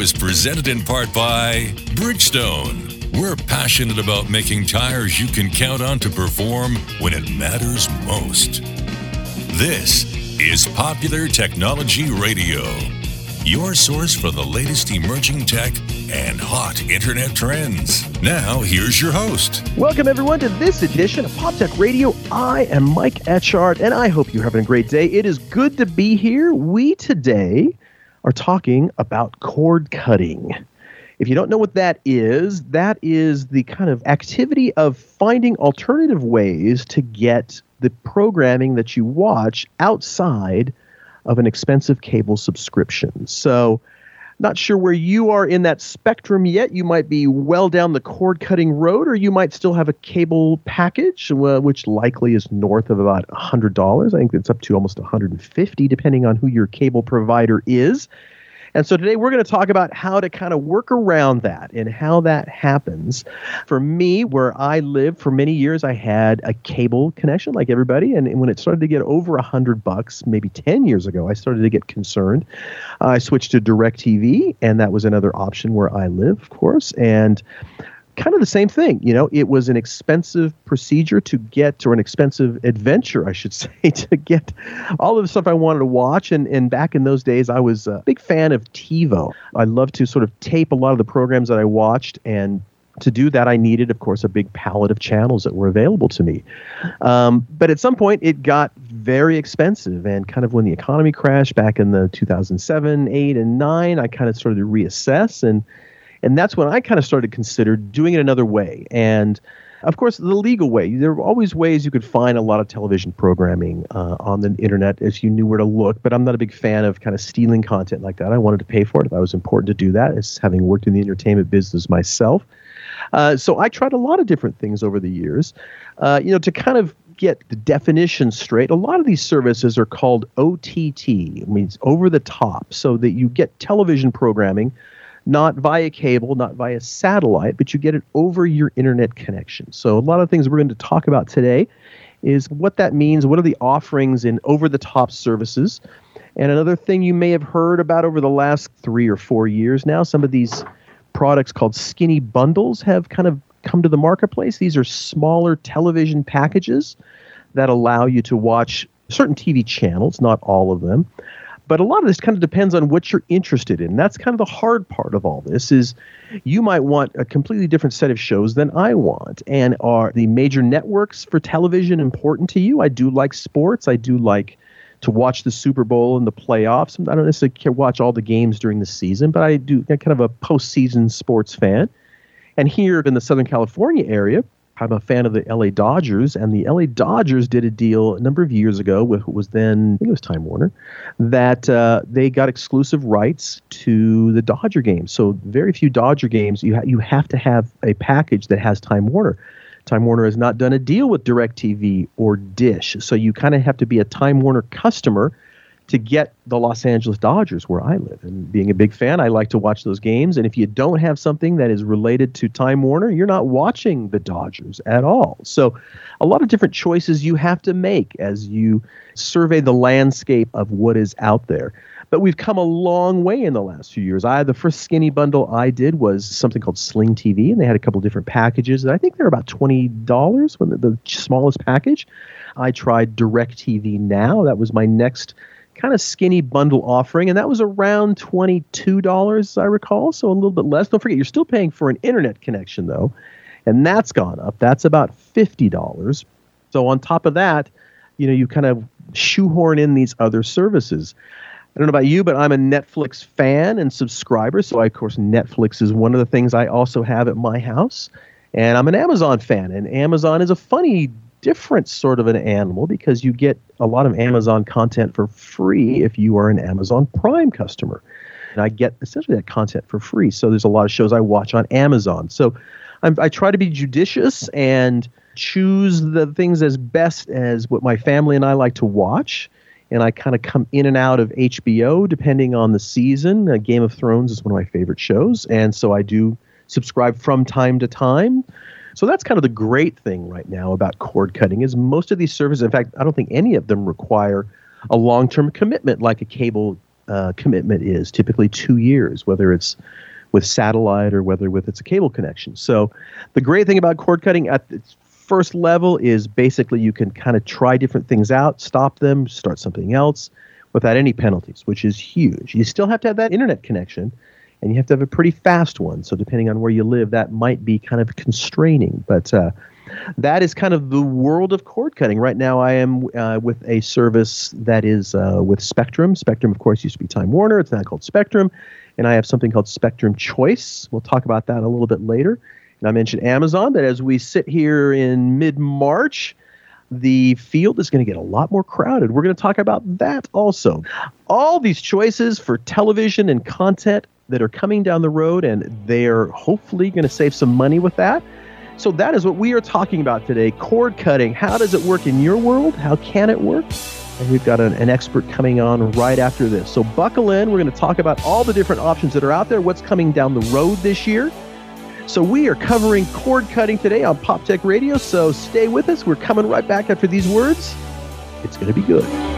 is presented in part by Bridgestone. We're passionate about making tires you can count on to perform when it matters most. This is Popular Technology Radio, your source for the latest emerging tech and hot internet trends. Now, here's your host. Welcome, everyone, to this edition of Pop Tech Radio. I am Mike Etchart, and I hope you're having a great day. It is good to be here. We today are talking about cord cutting. If you don't know what that is, that is the kind of activity of finding alternative ways to get the programming that you watch outside of an expensive cable subscription. So, not sure where you are in that spectrum yet. You might be well down the cord cutting road, or you might still have a cable package, uh, which likely is north of about $100. I think it's up to almost 150 depending on who your cable provider is. And so today we're going to talk about how to kind of work around that and how that happens. For me, where I lived for many years, I had a cable connection like everybody. And when it started to get over a hundred bucks, maybe 10 years ago, I started to get concerned. I switched to DirecTV, and that was another option where I live, of course. And kind of the same thing. You know, it was an expensive procedure to get, or an expensive adventure, I should say, to get all of the stuff I wanted to watch. And, and back in those days, I was a big fan of TiVo. I loved to sort of tape a lot of the programs that I watched and to do that, I needed, of course, a big palette of channels that were available to me. Um, but at some point, it got very expensive. And kind of when the economy crashed back in the 2007, 8, and 9, I kind of started to reassess. And and that's when I kind of started to consider doing it another way. And of course, the legal way. There are always ways you could find a lot of television programming uh, on the internet if you knew where to look. But I'm not a big fan of kind of stealing content like that. I wanted to pay for it if I was important to do that, as having worked in the entertainment business myself. Uh, so I tried a lot of different things over the years, uh, you know, to kind of get the definition straight. A lot of these services are called OTT, it means over the top, so that you get television programming not via cable, not via satellite, but you get it over your internet connection. So, a lot of things we're going to talk about today is what that means. What are the offerings in over the top services? And another thing you may have heard about over the last three or four years now, some of these products called skinny bundles have kind of come to the marketplace. These are smaller television packages that allow you to watch certain TV channels, not all of them, but a lot of this kind of depends on what you're interested in. That's kind of the hard part of all this is you might want a completely different set of shows than I want. And are the major networks for television important to you? I do like sports. I do like to watch the Super Bowl and the playoffs. I don't necessarily watch all the games during the season, but I do I'm kind of a postseason sports fan. And here in the Southern California area, I'm a fan of the LA Dodgers, and the LA Dodgers did a deal a number of years ago with what was then, I think it was Time Warner, that uh, they got exclusive rights to the Dodger games. So very few Dodger games, you, ha- you have to have a package that has Time Warner. Time Warner has not done a deal with DirecTV or Dish, so you kind of have to be a Time Warner customer to get the Los Angeles Dodgers where I live. And being a big fan, I like to watch those games. And if you don't have something that is related to Time Warner, you're not watching the Dodgers at all. So, a lot of different choices you have to make as you survey the landscape of what is out there. But we've come a long way in the last few years. I the first skinny bundle I did was something called Sling TV, and they had a couple different packages. And I think they're about twenty dollars when the, the smallest package. I tried DirecTV Now. That was my next kind of skinny bundle offering, and that was around $22, I recall, so a little bit less. Don't forget, you're still paying for an internet connection, though, and that's gone up. That's about $50. So on top of that, you know, you kind of shoehorn in these other services. I don't know about you, but I'm a Netflix fan and subscriber. So, I, of course, Netflix is one of the things I also have at my house. And I'm an Amazon fan. And Amazon is a funny different sort of an animal because you get a lot of Amazon content for free if you are an Amazon Prime customer. And I get essentially that content for free. So there's a lot of shows I watch on Amazon. So I'm, I try to be judicious and choose the things as best as what my family and I like to watch. And I kind of come in and out of HBO depending on the season. Uh, Game of Thrones is one of my favorite shows. And so I do subscribe from time to time. So that's kind of the great thing right now about cord cutting is most of these services, in fact, I don't think any of them require a long-term commitment like a cable uh, commitment is, typically two years, whether it's with satellite or whether with it's a cable connection. So the great thing about cord cutting at its first level is basically you can kind of try different things out, stop them, start something else without any penalties, which is huge. You still have to have that internet connection and you have to have a pretty fast one. So depending on where you live, that might be kind of constraining. But uh, that is kind of the world of cord cutting. Right now, I am uh, with a service that is uh, with Spectrum. Spectrum, of course, used to be Time Warner. It's now called Spectrum. And I have something called Spectrum Choice. We'll talk about that a little bit later. And I mentioned Amazon, but as we sit here in mid March, the field is going to get a lot more crowded. We're going to talk about that also. All these choices for television and content that are coming down the road, and they're hopefully going to save some money with that. So that is what we are talking about today cord cutting. How does it work in your world? How can it work? And we've got an, an, expert coming on right after this. So buckle in. We're going to talk about all the different options that are out there, what's coming down the road this year. So we are covering cord cutting today on Pop Tech Radio. So stay with us. We're coming right back after these words. It's going to be good.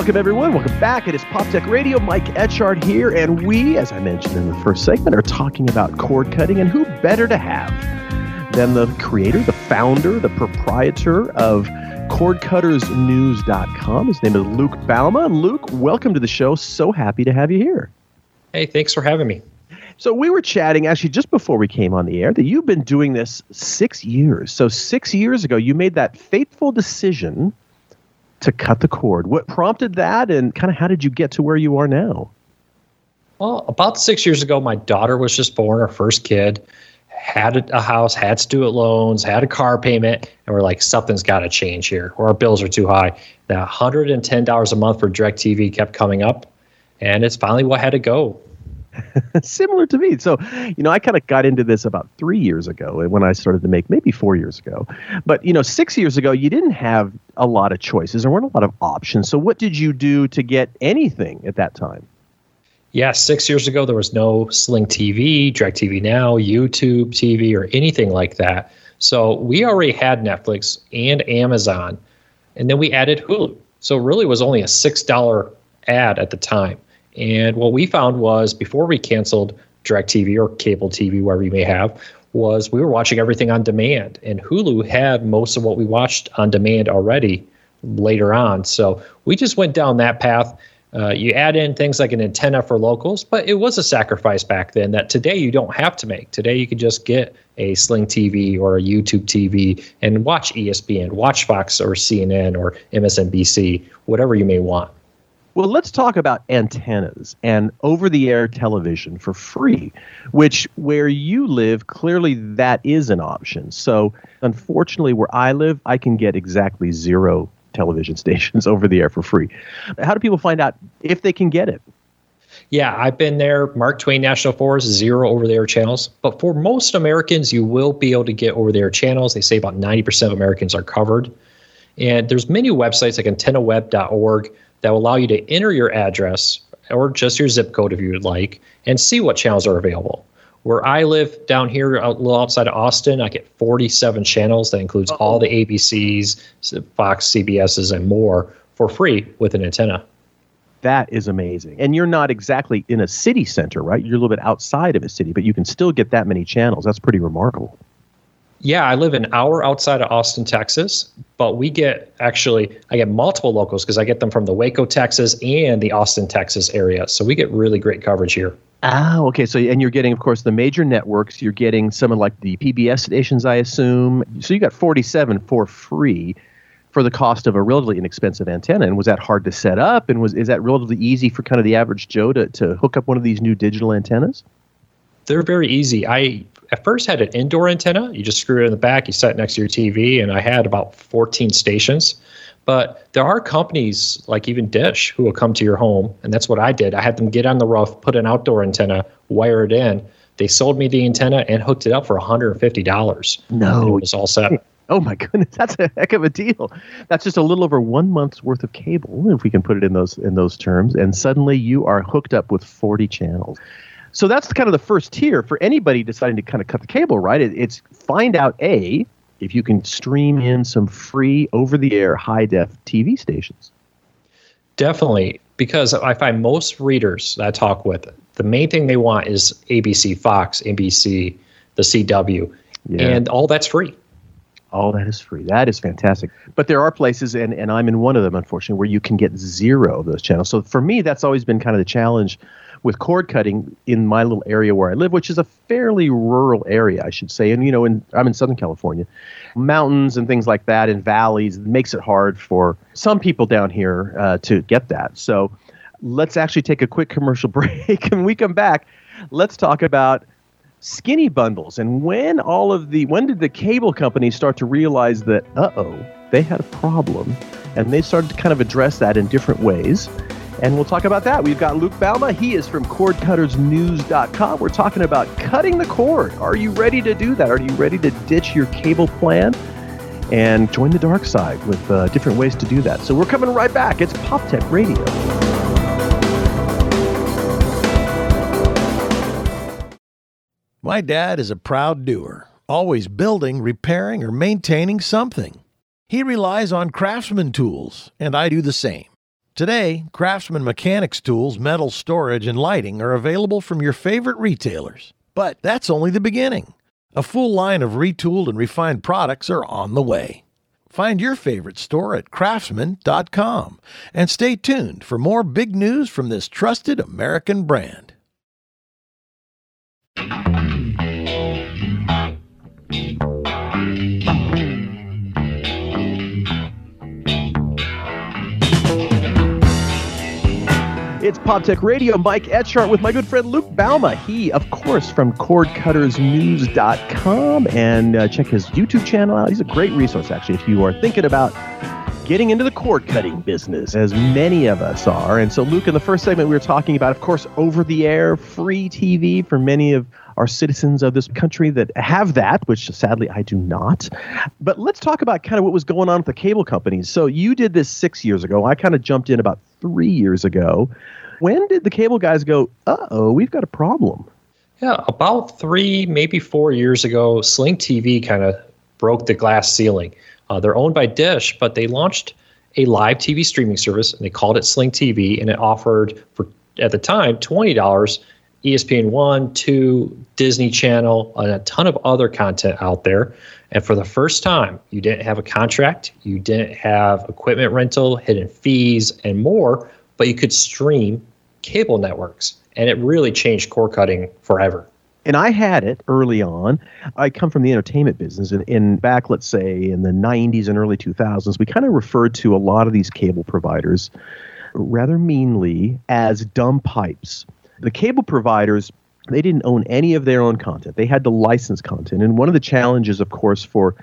Welcome everyone. Welcome back. It is Pop Tech Radio. Mike Etchart here, and we, as I mentioned in the first segment, are talking about cord cutting, and who better to have than the creator, the founder, the proprietor of cordcuttersnews.com. His name is Luke Bouma. And Luke, welcome to the show. So happy to have you here. Hey, thanks for having me. So we were chatting actually just before we came on the air that you've been doing this six years. So six years ago, you made that fateful decision to cut the cord. What prompted that, and kind of how did you get to where you are now? Well, about six years ago, my daughter was just born, our first kid, had a house, had student loans, had a car payment, and we're like, something's got to change here, or our bills are too high. That $110 a month for DirecTV kept coming up, and it's finally what had to go. Similar to me. So, you know, I kind of got into this about three years ago eh, when I started to make, maybe four years ago. But, you know, six years ago, you didn't have a lot of choices. There weren't a lot of options. So, what did you do to get anything at that time? Yeah, six years ago, there was no Sling TV, DirecTV Now, YouTube TV, or anything like that. So, we already had Netflix and Amazon, and then we added Hulu. So, it really was only a $6 ad at the time. And what we found was before we canceled DirecTV or cable TV, wherever you may have, was we were watching everything on demand. And Hulu had most of what we watched on demand already later on. So we just went down that path. Uh, you add in things like an antenna for locals, but it was a sacrifice back then that today you don't have to make. Today you can just get a Sling TV or a YouTube TV and watch ESPN, watch Fox or CNN or MSNBC, whatever you may want. Well, let's talk about antennas and over the air television for free, which where you live, clearly that is an option. So, unfortunately, where I live, I can get exactly zero television stations over the air for free. How do people find out if they can get it? Yeah, I've been there. Mark Twain National Forest, zero over the air channels. But for most Americans, you will be able to get over the air channels. They say about 90% of Americans are covered. And there's many websites like antennaweb.org that will allow you to enter your address or just your zip code if you would like and see what channels are available. Where I live down here, a little outside of Austin, I get 47 channels. That includes all the ABCs, Fox, CBSs, and more for free with an antenna. That is amazing. And you're not exactly in a city center, right? You're a little bit outside of a city, but you can still get that many channels. That's pretty remarkable. Yeah, I live an hour outside of Austin, Texas, but we get actually I get multiple locals because I get them from the Waco, Texas and the Austin, Texas area. So we get really great coverage here. Ah, okay. So and you're getting, of course, the major networks. You're getting some of like the PBS stations, I assume. So you got 47 for free. for the cost of a relatively inexpensive antenna. And was that hard to set up? And was is that relatively easy for kind of the average Joe to, to hook up one of these new digital antennas? They're very easy. I at first had an indoor antenna. You just screw it in the back, you set it next to your TV, and I had about 14 stations. But there are companies like even Dish who will come to your home, and that's what I did. I had them get on the roof, put an outdoor antenna, wire it in. They sold me the antenna and hooked it up for $150. No, it was all set. Oh my goodness, that's a heck of a deal. That's just a little over one month's worth of cable, if we can put it in those in those terms. And suddenly you are hooked up with 40 channels. So that's kind of the first tier for anybody deciding to kind of cut the cable, right? It, it's find out a if you can stream in some free over the air high def TV stations. Definitely, because I find most readers that I talk with, the main thing they want is ABC, Fox, NBC, the CW, yeah. and all that's free. All that is free. That is fantastic. But there are places, and, and I'm in one of them, unfortunately, where you can get zero of those channels. So for me, that's always been kind of the challenge with cord cutting in my little area where I live, which is a fairly rural area, I should say. And you know, in, I'm in Southern California, mountains and things like that, and valleys makes it hard for some people down here uh, to get that. So let's actually take a quick commercial break, and we come back. Let's talk about skinny bundles and when all of the when did the cable companies start to realize that uh oh they had a problem and they started to kind of address that in different ways and we'll talk about that. We've got Luke Bouma. He is from cordcuttersnews.com. We're talking about cutting the cord. Are you ready to do that? Are you ready to ditch your cable plan and join the dark side with uh, different ways to do that? So we're coming right back. It's Pop Tech Radio. My dad is a proud doer, always building, repairing, or maintaining something. He relies on craftsman tools, and I do the same. Today, Craftsman Mechanics tools, metal storage, and lighting are available from your favorite retailers. But that's only the beginning. A full line of retooled and refined products are on the way. Find your favorite store at craftsman.com and stay tuned for more big news from this trusted American brand. It's PopTech Radio. Mike Etchart with my good friend Luke Bouma. He, of course, from cordcuttersnews.com. And uh, check his YouTube channel out. He's a great resource, actually, if you are thinking about getting into the cord cutting business, as many of us are. And so, Luke, in the first segment, we were talking about, of course, over the air free TV for many of our citizens of this country that have that, which sadly I do not. But let's talk about kind of what was going on with the cable companies. So, you did this six years ago. I kind of jumped in about three years ago. When did the cable guys go, uh oh, we've got a problem? Yeah, about three, maybe four years ago, Sling TV kind of broke the glass ceiling. Uh, they're owned by Dish, but they launched a live TV streaming service and they called it Sling TV, and it offered for at the time twenty dollars ESPN one, two, Disney Channel, and a ton of other content out there. And for the first time, you didn't have a contract, you didn't have equipment rental, hidden fees, and more, but you could stream cable networks. And it really changed cord cutting forever. And I had it early on. I come from the entertainment business, and in back, let's say, in the 90s and early 2000s, we kind of referred to a lot of these cable providers rather meanly as dumb pipes. The cable providers they didn't own any of their own content. They had to license content. And one of the challenges, of course, for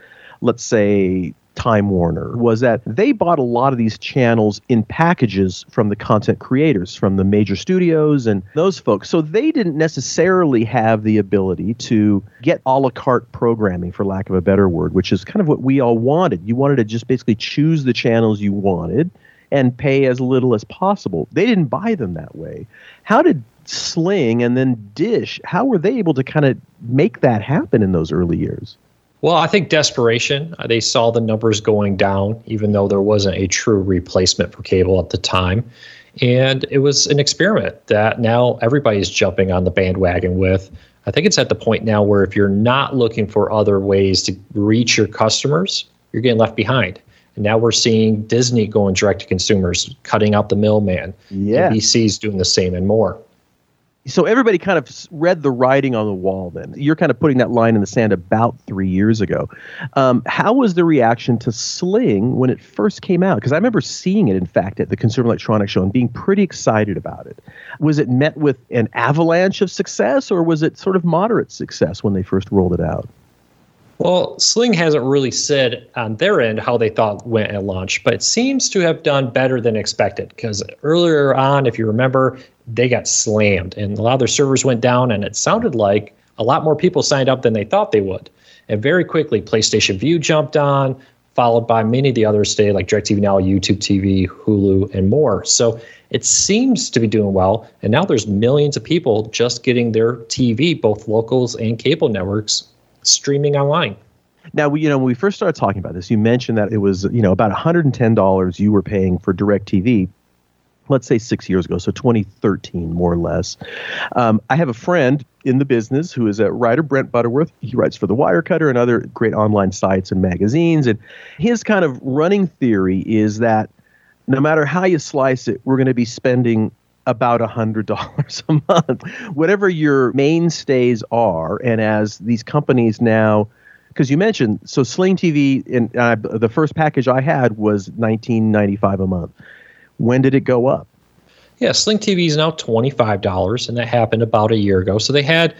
let's say Time Warner was that they bought a lot of these channels in packages from the content creators, from the major studios and those folks. So they didn't necessarily have the ability to get a la carte programming, for lack of a better word, which is kind of what we all wanted. You wanted to just basically choose the channels you wanted and pay as little as possible. They didn't buy them that way. How did Sling and then Dish, how were they able to kind of make that happen in those early years? Well, I think desperation. Uh, they saw the numbers going down, even though there wasn't a true replacement for cable at the time. And it was an experiment that now everybody's jumping on the bandwagon with. I think it's at the point now where if you're not looking for other ways to reach your customers, you're getting left behind. And now we're seeing Disney going direct to consumers, cutting out the middleman. Yeah. NBC's doing the same and more. So everybody kind of read the writing on the wall then. You're kind of putting that line in the sand about three years ago. Um, how was the reaction to sling when it first came out? Because i remember seeing it in fact at the consumer electronics show and being pretty excited about it. Was it met with an avalanche of success or was it sort of moderate success when they first rolled it out well, Sling hasn't really said on their end how they thought went at launch, but it seems to have done better than expected because earlier on, if you remember, they got slammed and a lot of their servers went down, and it sounded like a lot more people signed up than they thought they would. And very quickly, PlayStation Vue jumped on, followed by many of the others stayed, like DirecTV Now, YouTube TV, Hulu, and more. So it seems to be doing well. And now there's millions of people just getting their TV, both locals and cable networks, streaming online. Now, you know, when we first started talking about this, you mentioned that it was, you know, about $110 you were paying for DirecTV, let's say six years ago, so 2013, more or less. Um, I have a friend in the business who is a writer, Brent Butterworth. He writes for The Wirecutter and other great online sites and magazines. And his kind of running theory is that no matter how you slice it, we're going to be spending about a hundred dollars a month, whatever your mainstays are. And as these companies now, because you mentioned so Sling TV, and uh, the first package I had was nineteen ninety five a month. When did it go up? Yeah, Sling TV is now twenty five dollars, and that happened about a year ago. So they had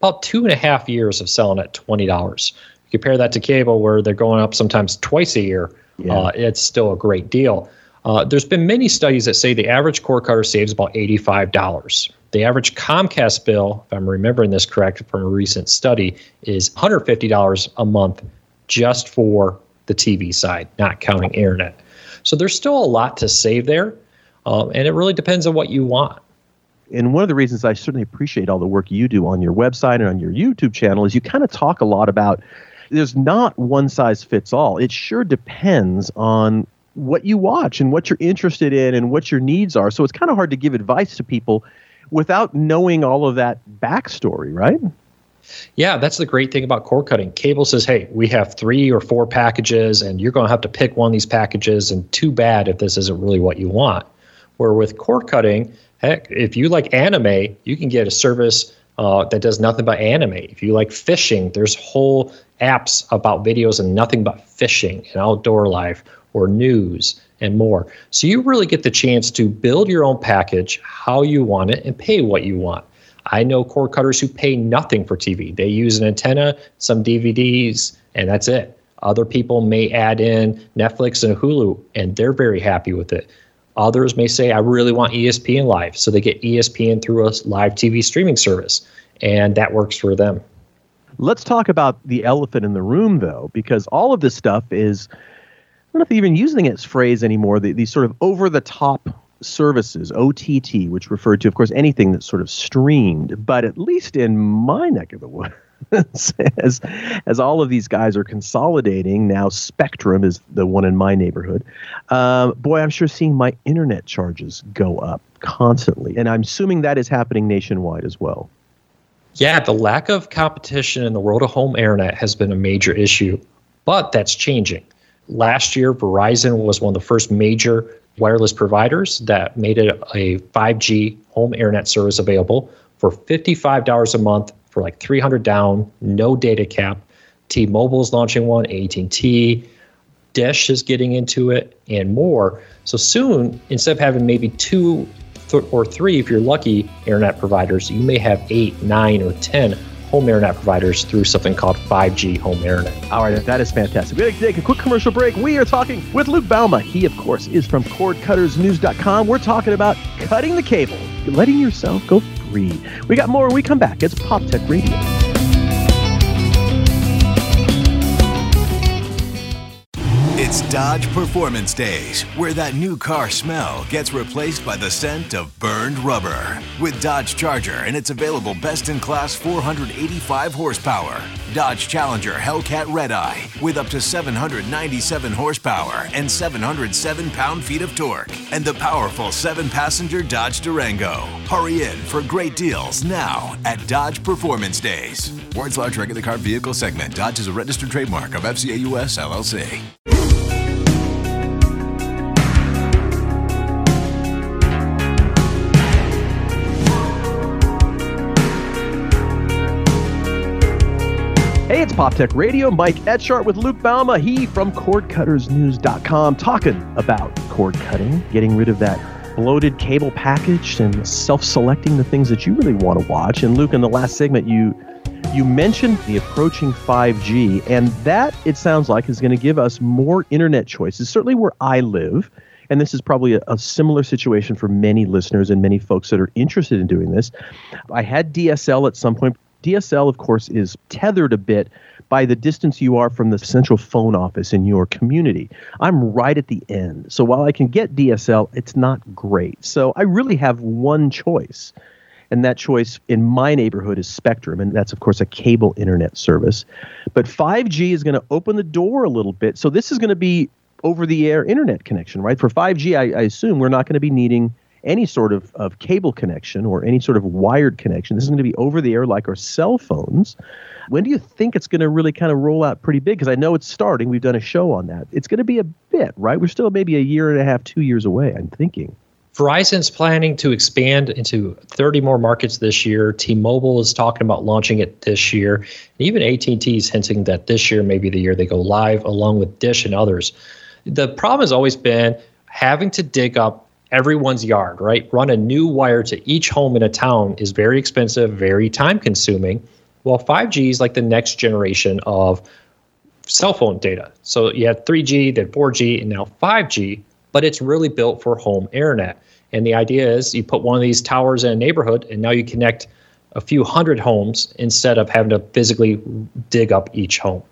about two and a half years of selling at twenty dollars. Compare that to cable, where they're going up sometimes twice a year. Yeah. Uh, it's still a great deal. Uh, there's been many studies that say the average cord cutter saves about $85. The average Comcast bill, if I'm remembering this correct from a recent study, is $150 a month just for the TV side, not counting internet. So there's still a lot to save there, um, and it really depends on what you want. And one of the reasons I certainly appreciate all the work you do on your website and on your YouTube channel is you kind of talk a lot about there's not one size fits all. It sure depends on what you watch and what you're interested in and what your needs are. So it's kind of hard to give advice to people without knowing all of that backstory, right? Yeah, that's the great thing about cord cutting. Cable says, hey, we have three or four packages, and you're going to have to pick one of these packages, and too bad if this isn't really what you want. Where with cord cutting, heck, if you like anime, you can get a service uh, that does nothing but anime. If you like fishing, there's whole apps about videos and nothing but fishing and outdoor life or news and more. So you really get the chance to build your own package how you want it and pay what you want. I know cord cutters who pay nothing for TV. They use an antenna, some DVDs, and that's it. Other people may add in Netflix and Hulu, and they're very happy with it. Others may say, I really want ESPN Live. So they get ESPN through a live TV streaming service, and that works for them. Let's talk about the elephant in the room, though, because all of this stuff is don't know if they're even using its phrase anymore. The, these sort of over the top services, OTT, which referred to, of course, anything that's sort of streamed. But at least in my neck of the woods, as, as all of these guys are consolidating, now Spectrum is the one in my neighborhood. Um, boy, I'm sure seeing my internet charges go up constantly. And I'm assuming that is happening nationwide as well. Yeah, the lack of competition in the world of home internet has been a major issue, but that's changing. Last year, Verizon was one of the first major wireless providers that made it a 5G home internet service available for $55 a month for like 300 down, no data cap. T-Mobile is launching one, AT&T, Dish is getting into it, and more. So soon, instead of having maybe two or three, if you're lucky, internet providers, you may have eight, nine, or ten home internet providers through something called 5G home internet. All right, that is fantastic. We're going to take a quick commercial break. We are talking with Luke Bouma. He, of course, is from cordcuttersnews.com. We're talking about cutting the cable, letting yourself go free. We got more when we come back. It's Pop Tech Radio. It's Dodge Performance Days, where that new car smell gets replaced by the scent of burned rubber. With Dodge Charger and its available best in class 485 horsepower. Dodge Challenger Hellcat Redeye with up to 797 horsepower and 707 pound feet of torque. And the powerful seven passenger Dodge Durango. Hurry in for great deals now at Dodge Performance Days. Words large regular car vehicle segment. Dodge is a registered trademark of FCA US LLC. Hey, it's Pop Tech Radio. Mike Etchart with Luke Bouma. He from cordcuttersnews.com talking about cord cutting, getting rid of that bloated cable package and self-selecting the things that you really want to watch. And Luke, in the last segment, you you mentioned the approaching 5G, and that it sounds like is going to give us more internet choices. Certainly, where I live, and this is probably a, a, similar situation for many listeners and many folks that are interested in doing this. I had DSL at some point. DSL, of course, is tethered a bit by the distance you are from the central phone office in your community. I'm right at the end. So while I can get DSL, it's not great. So I really have one choice. And that choice in my neighborhood is Spectrum. And that's, of course, a cable internet service. But 5G is going to open the door a little bit. So this is going to be over the air internet connection, right? For 5G, I, I assume we're not going to be needing any sort of, of cable connection or any sort of wired connection. This is going to be over the air like our cell phones. When do you think it's going to really kind of roll out pretty big? Because I know it's starting. We've done a show on that. It's going to be a bit, right? We're still maybe a year and a half, two years away, I'm thinking. Verizon's planning to expand into 30 more markets this year. T-Mobile is talking about launching it this year. And even AT&T is hinting that this year may be the year they go live, along with Dish and others. The problem has always been having to dig up everyone's yard, right? Run a new wire to each home in a town is very expensive, very time consuming. Well, 5G is like the next generation of cell phone data. So you had 3G, then 4G, and now 5G, but it's really built for home internet. And the idea is you put one of these towers in a neighborhood, and now you connect a few hundred homes instead of having to physically dig up each home.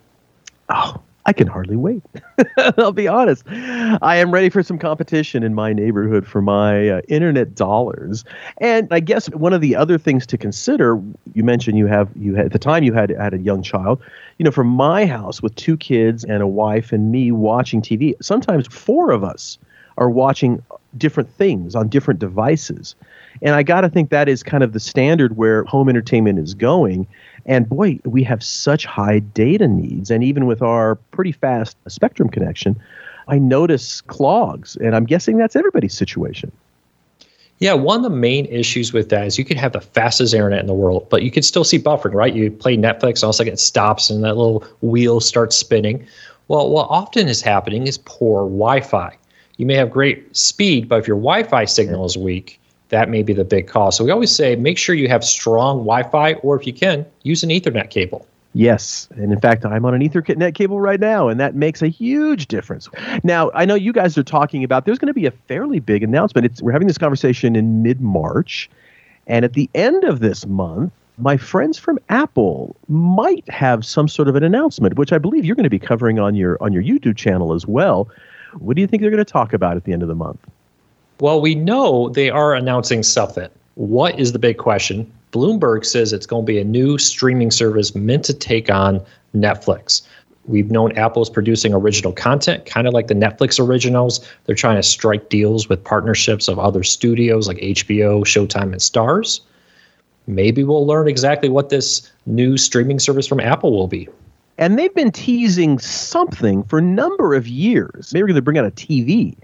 Oh, I can hardly wait. I'll be honest. I am ready for some competition in my neighborhood for my uh, internet dollars. And I guess one of the other things to consider, you mentioned you have you had at the time you had had a young child. You know, for my house with two kids and a wife and me watching TV, sometimes four of us are watching different things on different devices. And I got to think that is kind of the standard where home entertainment is going. And boy, we have such high data needs. And even with our pretty fast spectrum connection, I notice clogs. And I'm guessing that's everybody's situation. Yeah, one of the main issues with that is you can have the fastest internet in the world, but you can still see buffering, right? You play Netflix, and all of a sudden it stops and that little wheel starts spinning. Well, what often is happening is poor Wi Fi. You may have great speed, but if your Wi Fi signal is weak, that may be the big cause. So we always say make sure you have strong Wi-Fi, or if you can, use an Ethernet cable. Yes, and in fact, I'm on an Ethernet cable right now, and that makes a huge difference. Now, I know you guys are talking about there's going to be a fairly big announcement. It's, we're having this conversation in mid-March, and at the end of this month, my friends from Apple might have some sort of an announcement, which I believe you're going to be covering on your on your YouTube channel as well. What do you think they're going to talk about at the end of the month? Well, we know they are announcing something. What is the big question? Bloomberg says it's going to be a new streaming service meant to take on Netflix. We've known Apple is producing original content, kind of like the Netflix originals. They're trying to strike deals with partnerships of other studios like HBO, Showtime, and Starz. Maybe we'll learn exactly what this new streaming service from Apple will be. And they've been teasing something for a number of years. Maybe we're going to bring out a TV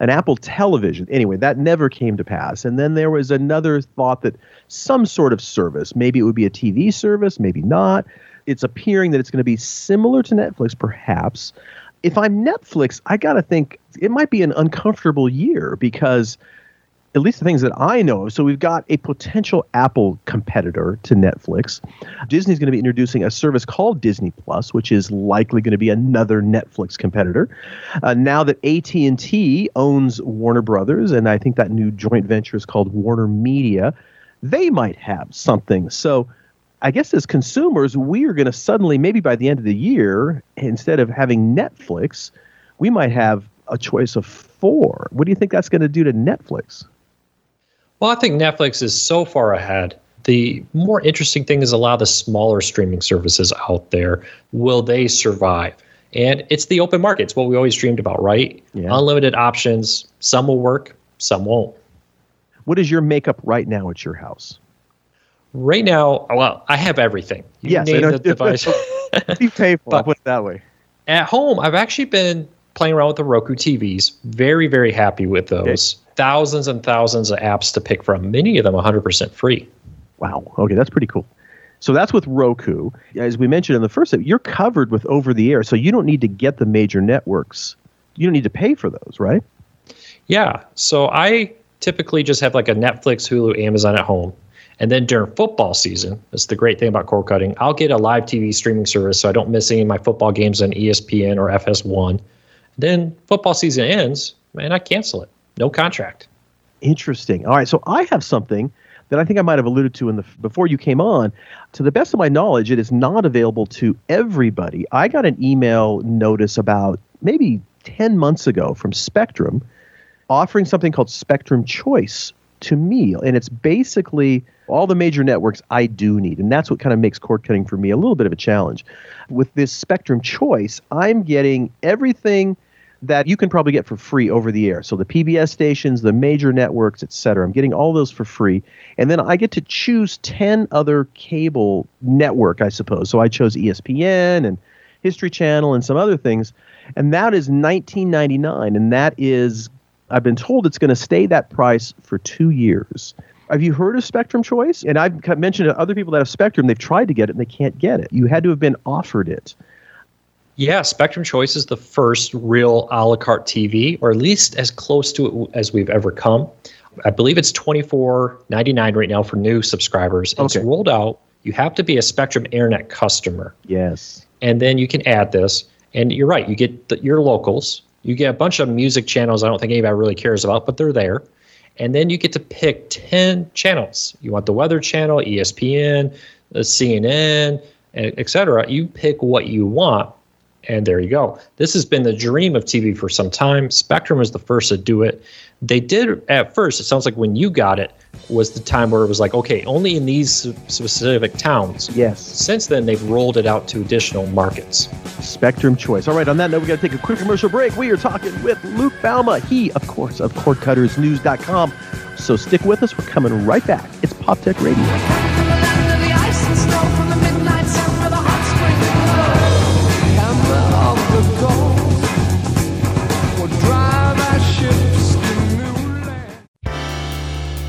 an Apple television. Anyway, that never came to pass. And then there was another thought that some sort of service, maybe it would be a TV service, maybe not. It's appearing that it's going to be similar to Netflix, perhaps. If I'm Netflix, I got to think it might be an uncomfortable year because at least the things that I know of. So we've got a potential Apple competitor to Netflix. Disney's going to be introducing a service called Disney Plus, which is likely going to be another Netflix competitor. Uh, now that AT&T owns Warner Brothers, and I think that new joint venture is called Warner Media, they might have something. So I guess as consumers, we are going to suddenly, maybe by the end of the year, instead of having Netflix, we might have a choice of four. What do you think that's going to do to Netflix? Well, I think Netflix is so far ahead. The more interesting thing is a lot of the smaller streaming services out there. Will they survive? And it's the open market. It's what we always dreamed about, right? Yeah. Unlimited options. Some will work, some won't. What is your makeup right now at your house? Right now, well, I have everything. You yes, name the device. Be painful. I'll put it that way. At home, I've actually been playing around with the Roku TVs. Very, very happy with those. Okay thousands and thousands of apps to pick from, many of them 100% free. Wow. Okay, that's pretty cool. So that's with Roku. As we mentioned in the first step, you're covered with over the air, so you don't need to get the major networks. You don't need to pay for those, right? Yeah. So I typically just have like a Netflix, Hulu, Amazon at home. And then during football season, that's the great thing about cord cutting. I'll get a live TV streaming service so I don't miss any of my football games on ESPN or FS1. Then football season ends, and I cancel it. No contract. Interesting. All right, so I have something that I think I might have alluded to in the before you came on. To the best of my knowledge, it is not available to everybody. I got an email notice about maybe 10 months ago from Spectrum offering something called Spectrum Choice to me. And it's basically all the major networks I do need. And that's what kind of makes cord cutting for me a little bit of a challenge. With this Spectrum Choice, I'm getting everything that you can probably get for free over the air. So the PBS stations, the major networks, etc. I'm getting all those for free. And then I get to choose 10 other cable network, I suppose. So I chose ESPN and History Channel and some other things. And that is 19.99 and that is I've been told it's going to stay that price for 2 years. Have you heard of Spectrum Choice? And I've mentioned to other people that have Spectrum, they've tried to get it and they can't get it. You had to have been offered it. Yeah, Spectrum Choice is the first real a la carte TV, or at least as close to it as we've ever come. I believe it's twenty four ninety nine right now for new subscribers. It's rolled out. You have to be a Spectrum Internet customer, Yes. and then you can add this. And you're right, you get the, your locals. You get a bunch of music channels. I don't think anybody really cares about, but they're there. And then you get to pick ten channels. You want the Weather Channel, ESPN, the uh, CNN, et cetera. You pick what you want, and there you go. This has been the dream of TV for some time. Spectrum was the first to do it. They did at first, it sounds like when you got it was the time where it was like, okay, only in these specific towns. Yes. Since then, they've rolled it out to additional markets. Spectrum Choice. All right, on that note, we got to take a quick commercial break. We are talking with Luke Bouma, he, of course, of cordcuttersnews.com. So stick with us. We're coming right back. It's Pop Tech Radio.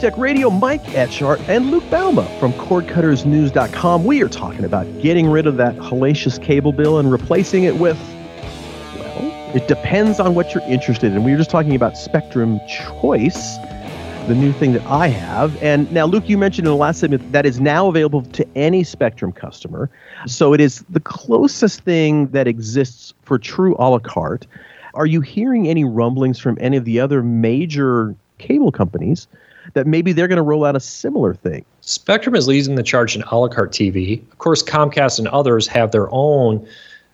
Tech Radio, Mike Etchart and Luke Bouma from cordcuttersnews.com. We are talking about getting rid of that hellacious cable bill and replacing it with, well, it depends on what you're interested in. We were just talking about Spectrum Choice, the new thing that I have. And now, Luke, you mentioned in the last segment that is now available to any Spectrum customer. So it is the closest thing that exists for true a la carte. Are you hearing any rumblings from any of the other major cable companies that maybe they're going to roll out a similar thing? Spectrum is leading the charge in a la carte TV. Of course, Comcast and others have their own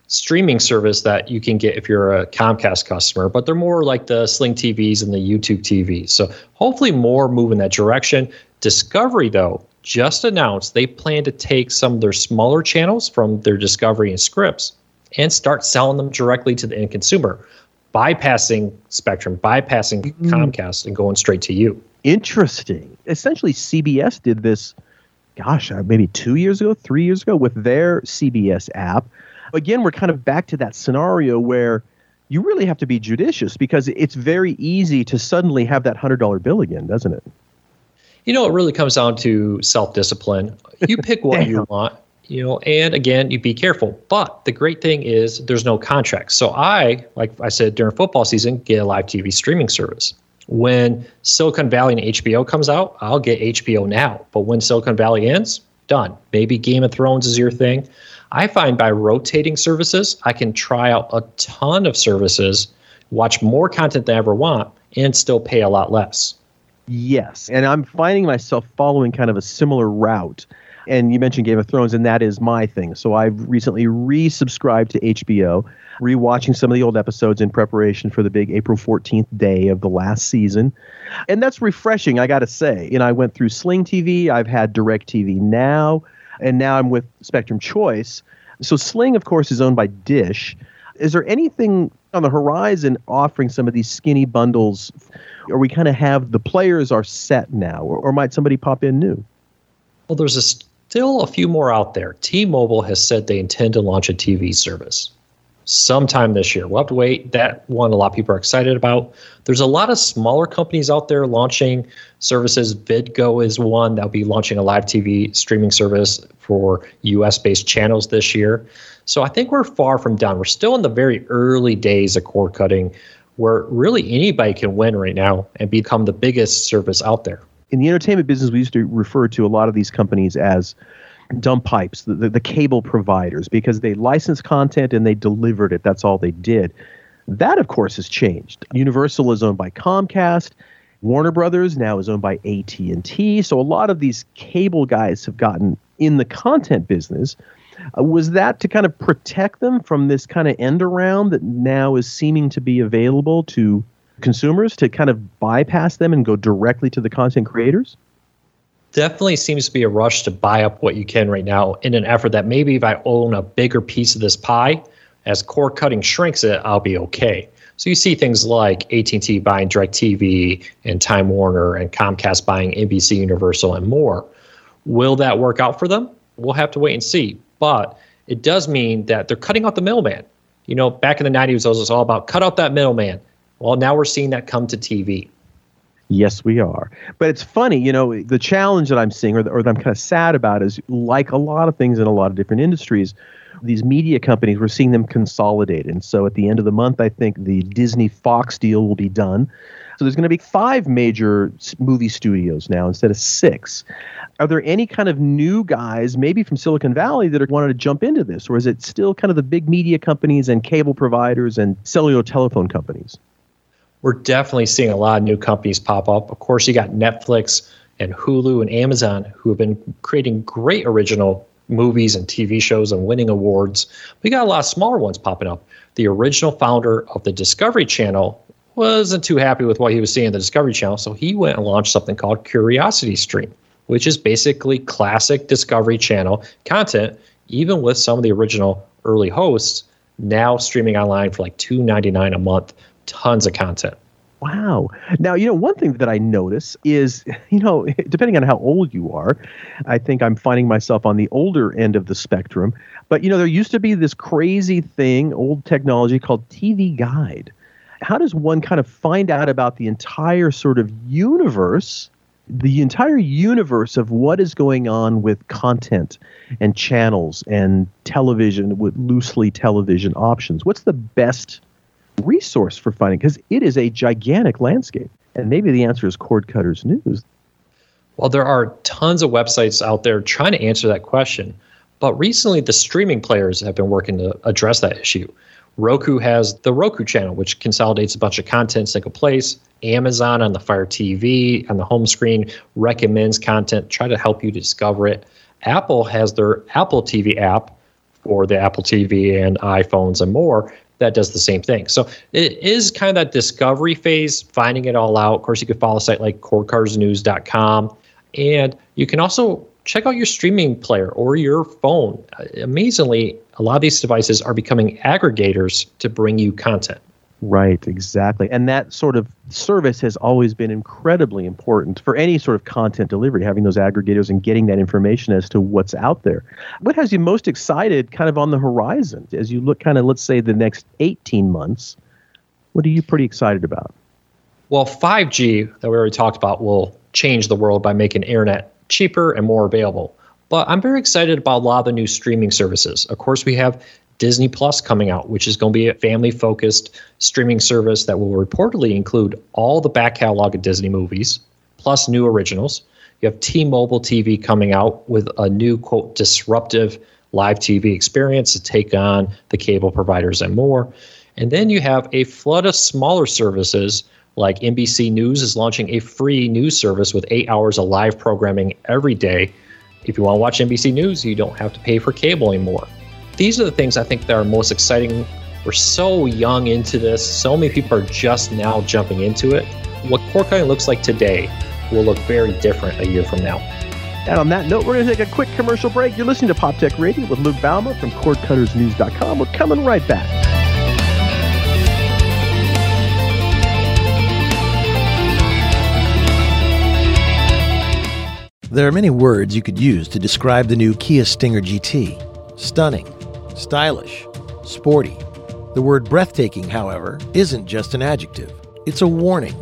streaming service that you can get if you're a Comcast customer, but they're more like the Sling TVs and the YouTube TVs. So hopefully more move in that direction. Discovery, though, just announced they plan to take some of their smaller channels from their Discovery and Scripps and start selling them directly to the end consumer, bypassing Spectrum, bypassing Comcast, and going straight to you. Interesting. Essentially, CBS did this, gosh, uh, maybe two years ago, three years ago with their CBS app. Again, we're kind of back to that scenario where you really have to be judicious because it's very easy to suddenly have that $100 bill again, doesn't it? You know, it really comes down to self discipline. You pick what you want, you know, and again, you be careful. But the great thing is there's no contract. So I, like I said during football season, get a live TV streaming service. When Silicon Valley and HBO comes out, I'll get HBO now. But when Silicon Valley ends, done. Maybe Game of Thrones is your thing. I find by rotating services, I can try out a ton of services, watch more content than I ever want, and still pay a lot less. Yes. And I'm finding myself following kind of a similar route. And you mentioned Game of Thrones, and that is my thing. So I've recently resubscribed to HBO, rewatching some of the old episodes in preparation for the big April 14th day of the last season. And that's refreshing, I got to say. Know, I went through Sling TV, I've had DirecTV now, and now I'm with Spectrum Choice. So Sling, of course, is owned by Dish. Is there anything on the horizon offering some of these skinny bundles? Or we kind of have the players are set now, or, or might somebody pop in new? Well, there's a, still a few more out there. T Mobile has said they intend to launch a TV service sometime this year. We'll have to wait. That one, a lot of people are excited about. There's a lot of smaller companies out there launching services. VidGo is one that'll be launching a live TV streaming service for US based channels this year. So I think we're far from done. We're still in the very early days of cord cutting where really anybody can win right now and become the biggest service out there. In the entertainment business, we used to refer to a lot of these companies as dumb pipes, the, the, the cable providers, because they licensed content and they delivered it. That's all they did. That, of course, has changed. Universal is owned by Comcast. Warner Brothers now is owned by AT&T. So a lot of these cable guys have gotten in the content business. Uh, was that to kind of protect them from this kind of end around that now is seeming to be available to consumers to kind of bypass them and go directly to the content creators? Definitely seems to be a rush to buy up what you can right now in an effort that maybe if I own a bigger piece of this pie, as cord cutting shrinks it, I'll be okay. So you see things like AT&T buying DirecTV and Time Warner and Comcast buying NBC Universal and more. Will that work out for them? We'll have to wait and see. But it does mean that they're cutting out the middleman. You know, back in the 90s, it was all about cut out that middleman. Well, now we're seeing that come to TV. Yes, we are. But it's funny, you know, the challenge that I'm seeing or, or that I'm kind of sad about is like a lot of things in a lot of different industries, these media companies, we're seeing them consolidate. And so at the end of the month, I think the Disney Fox deal will be done. So there's going to be five major movie studios now instead of six. Are there any kind of new guys, maybe from Silicon Valley, that are wanting to jump into this, or is it still kind of the big media companies and cable providers and cellular telephone companies? We're definitely seeing a lot of new companies pop up. Of course, you got Netflix and Hulu and Amazon who have been creating great original movies and TV shows and winning awards. We got a lot of smaller ones popping up. The original founder of the Discovery Channel wasn't too happy with what he was seeing in the Discovery Channel, so he went and launched something called Curiosity Stream, which is basically classic Discovery Channel content, even with some of the original early hosts now streaming online for like $2.99 a month. Tons of content. Wow. Now, you know, one thing that I notice is, you know, depending on how old you are, I think I'm finding myself on the older end of the spectrum. But, you know, there used to be this crazy thing, old technology called TV Guide how does one kind of find out about the entire sort of universe the entire universe of what is going on with content and channels and television with loosely television options what's the best resource for finding because it is a gigantic landscape and maybe the answer is cord cutters news well there are tons of websites out there trying to answer that question but recently the streaming players have been working to address that issue Roku has the Roku channel, which consolidates a bunch of content in a single place. Amazon on the Fire TV on the home screen recommends content, try to help you discover it. Apple has their Apple TV app for the Apple TV and iPhones and more that does the same thing. So it is kind of that discovery phase, finding it all out. Of course, you could follow a site like cordcuttersnews.com. And you can also check out your streaming player or your phone. Amazingly, a lot of these devices are becoming aggregators to bring you content. Right, exactly. And that sort of service has always been incredibly important for any sort of content delivery, having those aggregators and getting that information as to what's out there. What has you most excited kind of on the horizon as you look kind of, let's say, the next 18 months? What are you pretty excited about? Well, 5G that we already talked about will change the world by making internet cheaper and more available. But I'm very excited about a lot of the new streaming services. Of course, we have Disney Plus coming out, which is going to be a family focused streaming service that will reportedly include all the back catalog of Disney movies, plus new originals. You have T Mobile TV coming out with a new, quote, disruptive live TV experience to take on the cable providers and more. And then you have a flood of smaller services like NBC News is launching a free news service with eight hours of live programming every day If you want to watch NBC News, you don't have to pay for cable anymore. These are the things I think that are most exciting. We're so young into this. So many people are just now jumping into it. What cord cutting looks like today will look very different a year from now. And on that note, we're going to take a quick commercial break. You're listening to Pop Tech Radio with Luke Bouma from CordCuttersNews.com. We're coming right back. There are many words you could use to describe the new Kia Stinger GT stunning, stylish, sporty. The word breathtaking, however, isn't just an adjective, it's a warning.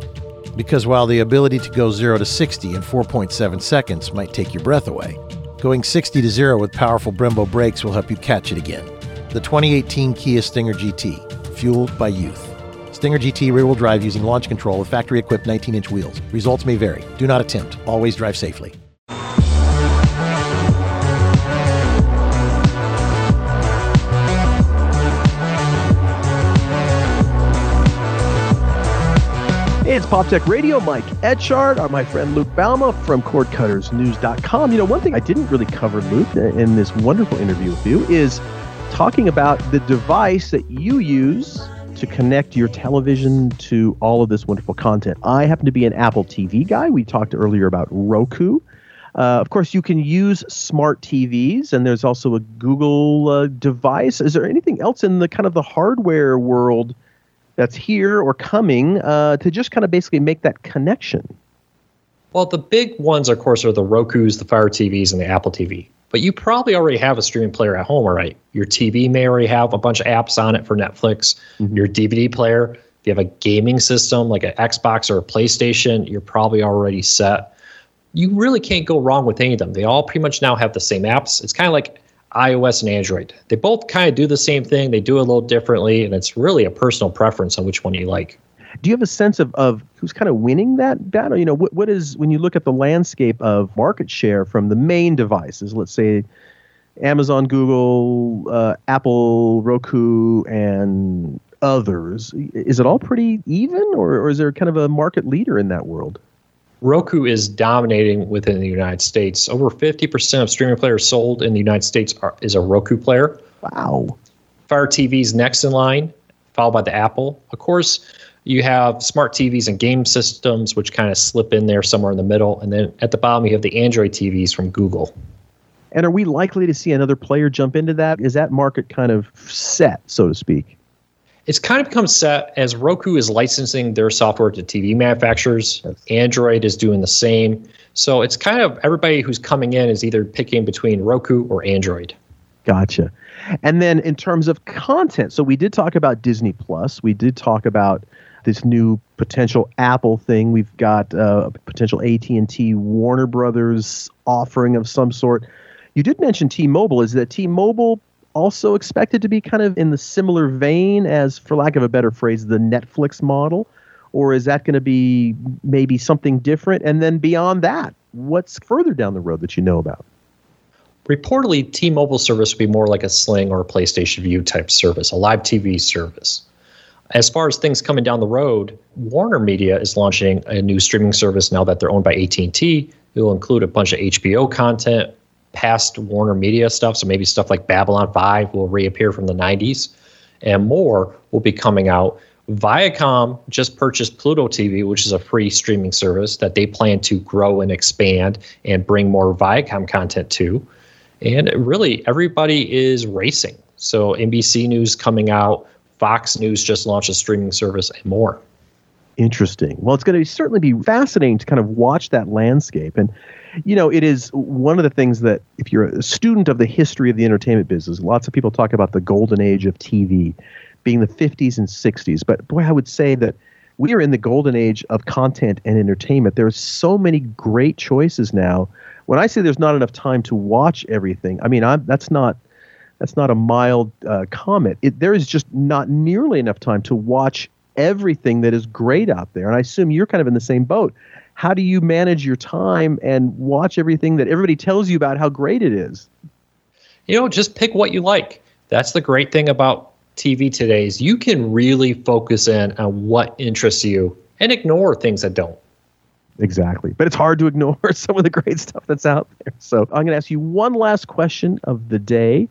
Because while the ability to go 0 to 60 in 4.7 seconds might take your breath away, going 60 to 0 with powerful Brembo brakes will help you catch it again. The 2018 Kia Stinger GT, fueled by youth. Stinger GT rear wheel drive using launch control with factory equipped 19 inch wheels. Results may vary. Do not attempt. Always drive safely. It's PopTech Radio. Mike Etchart, or my friend Luke Bouma from CordCuttersNews.com. You know, one thing I didn't really cover, Luke, in this wonderful interview with you is talking about the device that you use to connect your television to all of this wonderful content. I happen to be an Apple TV guy. We talked earlier about Roku. Uh, of course, you can use smart TVs, and there's also a Google uh, device. Is there anything else in the kind of the hardware world that's here or coming uh, to just kind of basically make that connection? Well, the big ones, of course, are the Roku's, the Fire TVs, and the Apple TV. But you probably already have a streaming player at home, all right? Your TV may already have a bunch of apps on it for Netflix. Mm-hmm. Your DVD player, if you have a gaming system like an Xbox or a PlayStation, you're probably already set. You really can't go wrong with any of them. They all pretty much now have the same apps. It's kind of like iOS and Android. They both kind of do the same thing. They do it a little differently, and it's really a personal preference on which one you like. Do you have a sense of, of who's kind of winning that battle? You know, what, what is, when you look at the landscape of market share from the main devices, let's say Amazon, Google, uh, Apple, Roku, and others, is it all pretty even, or, or is there kind of a market leader in that world? Roku is dominating within the United States. Over 50% of streaming players sold in the United States are, is a Roku player. Wow. Fire TV's next in line, followed by the Apple. Of course, you have smart TVs and game systems, which kind of slip in there somewhere in the middle. And then at the bottom, you have the Android TVs from Google. And are we likely to see another player jump into that? Is that market kind of set, so to speak? It's kind of become set as Roku is licensing their software to TV manufacturers. Android is doing the same. So it's kind of everybody who's coming in is either picking between Roku or Android. Gotcha. And then in terms of content, so we did talk about Disney Plus. We did talk about this new potential Apple thing. We've got uh, a potential AT&T Warner Brothers offering of some sort. You did mention T-Mobile. Is that T-Mobile also expected to be kind of in the similar vein as, for lack of a better phrase, the Netflix model? Or is that going to be maybe something different? And then beyond that, what's further down the road that you know about? Reportedly, T Mobile service would be more like a Sling or a PlayStation Vue type service, a live TV service. As far as things coming down the road, Warner Media is launching a new streaming service now that they're owned by AT&T. It will include a bunch of HBO content, past Warner Media stuff. So maybe stuff like Babylon 5 will reappear from the 90s, and more will be coming out. Viacom just purchased Pluto TV, which is a free streaming service that they plan to grow and expand and bring more Viacom content to. And really, everybody is racing. So NBC News coming out, Fox News just launched a streaming service, and more. Interesting. Well, it's going to certainly be fascinating to kind of watch that landscape. And you know, it is one of the things that if you're a student of the history of the entertainment business, lots of people talk about the golden age of TV being the 50s and 60s. But boy, I would say that we are in the golden age of content and entertainment. There are so many great choices now. When I say there's not enough time to watch everything, I mean I'm, that's not that's not a mild uh, comment. It, there is just not nearly enough time to watch everything that is great out there. And I assume you're kind of in the same boat how do you manage your time and watch everything that everybody tells you about how great it is? You know, just pick what you like. That's the great thing about TV today is you can really focus in on what interests you and ignore things that don't. exactly. But it's hard to ignore some of the great stuff that's out there. So I'm going to ask you one last question of the day.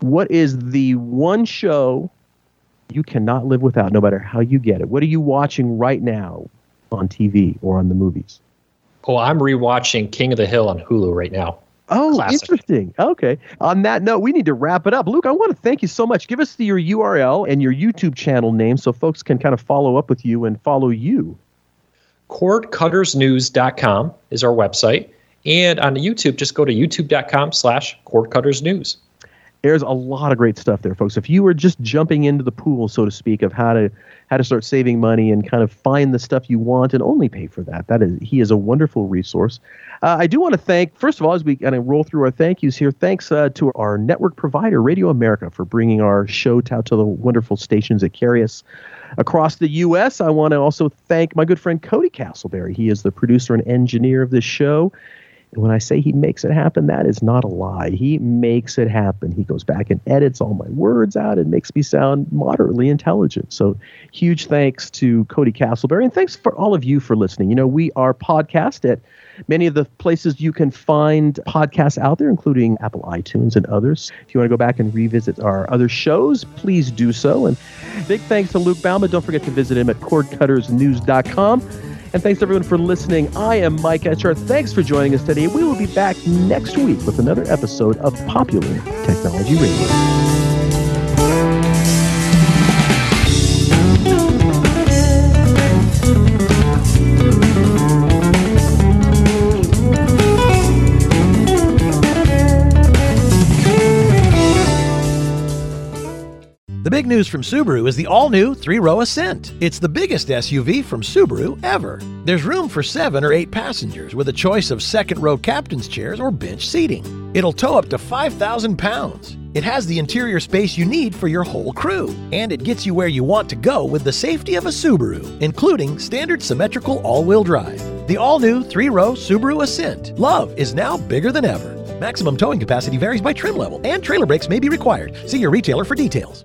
What is the one show you cannot live without, no matter how you get it? What are you watching right now on TV or on the movies? Oh, I'm rewatching King of the Hill on Hulu right now. Oh, Classic. interesting. Okay. On that note, we need to wrap it up. Luke, I want to thank you so much. Give us the, your URL and your YouTube channel name so folks can kind of follow up with you and follow you. Cordcuttersnews.com is our website. And on YouTube, just go to youtube.com slash cordcuttersnews. There's a lot of great stuff there, folks. If you were just jumping into the pool, so to speak, of how to how to start saving money and kind of find the stuff you want and only pay for that, that is he is a wonderful resource. Uh, I do want to thank, first of all, as we kind of roll through our thank yous here, thanks uh, to our network provider, Radio America, for bringing our show out to the wonderful stations that carry us across the U.S. I want to also thank my good friend Cody Castleberry. He is the producer and engineer of this show. And when I say he makes it happen, that is not a lie. He makes it happen. He goes back and edits all my words out and makes me sound moderately intelligent. So, huge thanks to Cody Castleberry. And thanks for all of you for listening. You know, we are podcast at many of the places you can find podcasts out there, including Apple iTunes and others. If you want to go back and revisit our other shows, please do so. And big thanks to Luke Bouma. Don't forget to visit him at cordcuttersnews.com. And thanks everyone for listening. I am Mike Etchart. Thanks for joining us today. We will be back next week with another episode of Popular Technology Radio. The big news from Subaru is the all new three row Ascent. It's the biggest SUV from Subaru ever. There's room for seven or eight passengers with a choice of second row captain's chairs or bench seating. It'll tow up to 5,000 pounds. It has the interior space you need for your whole crew, and it gets you where you want to go with the safety of a Subaru, including standard symmetrical all wheel drive. The all new three row Subaru Ascent. Love is now bigger than ever. Maximum towing capacity varies by trim level, and trailer brakes may be required. See your retailer for details.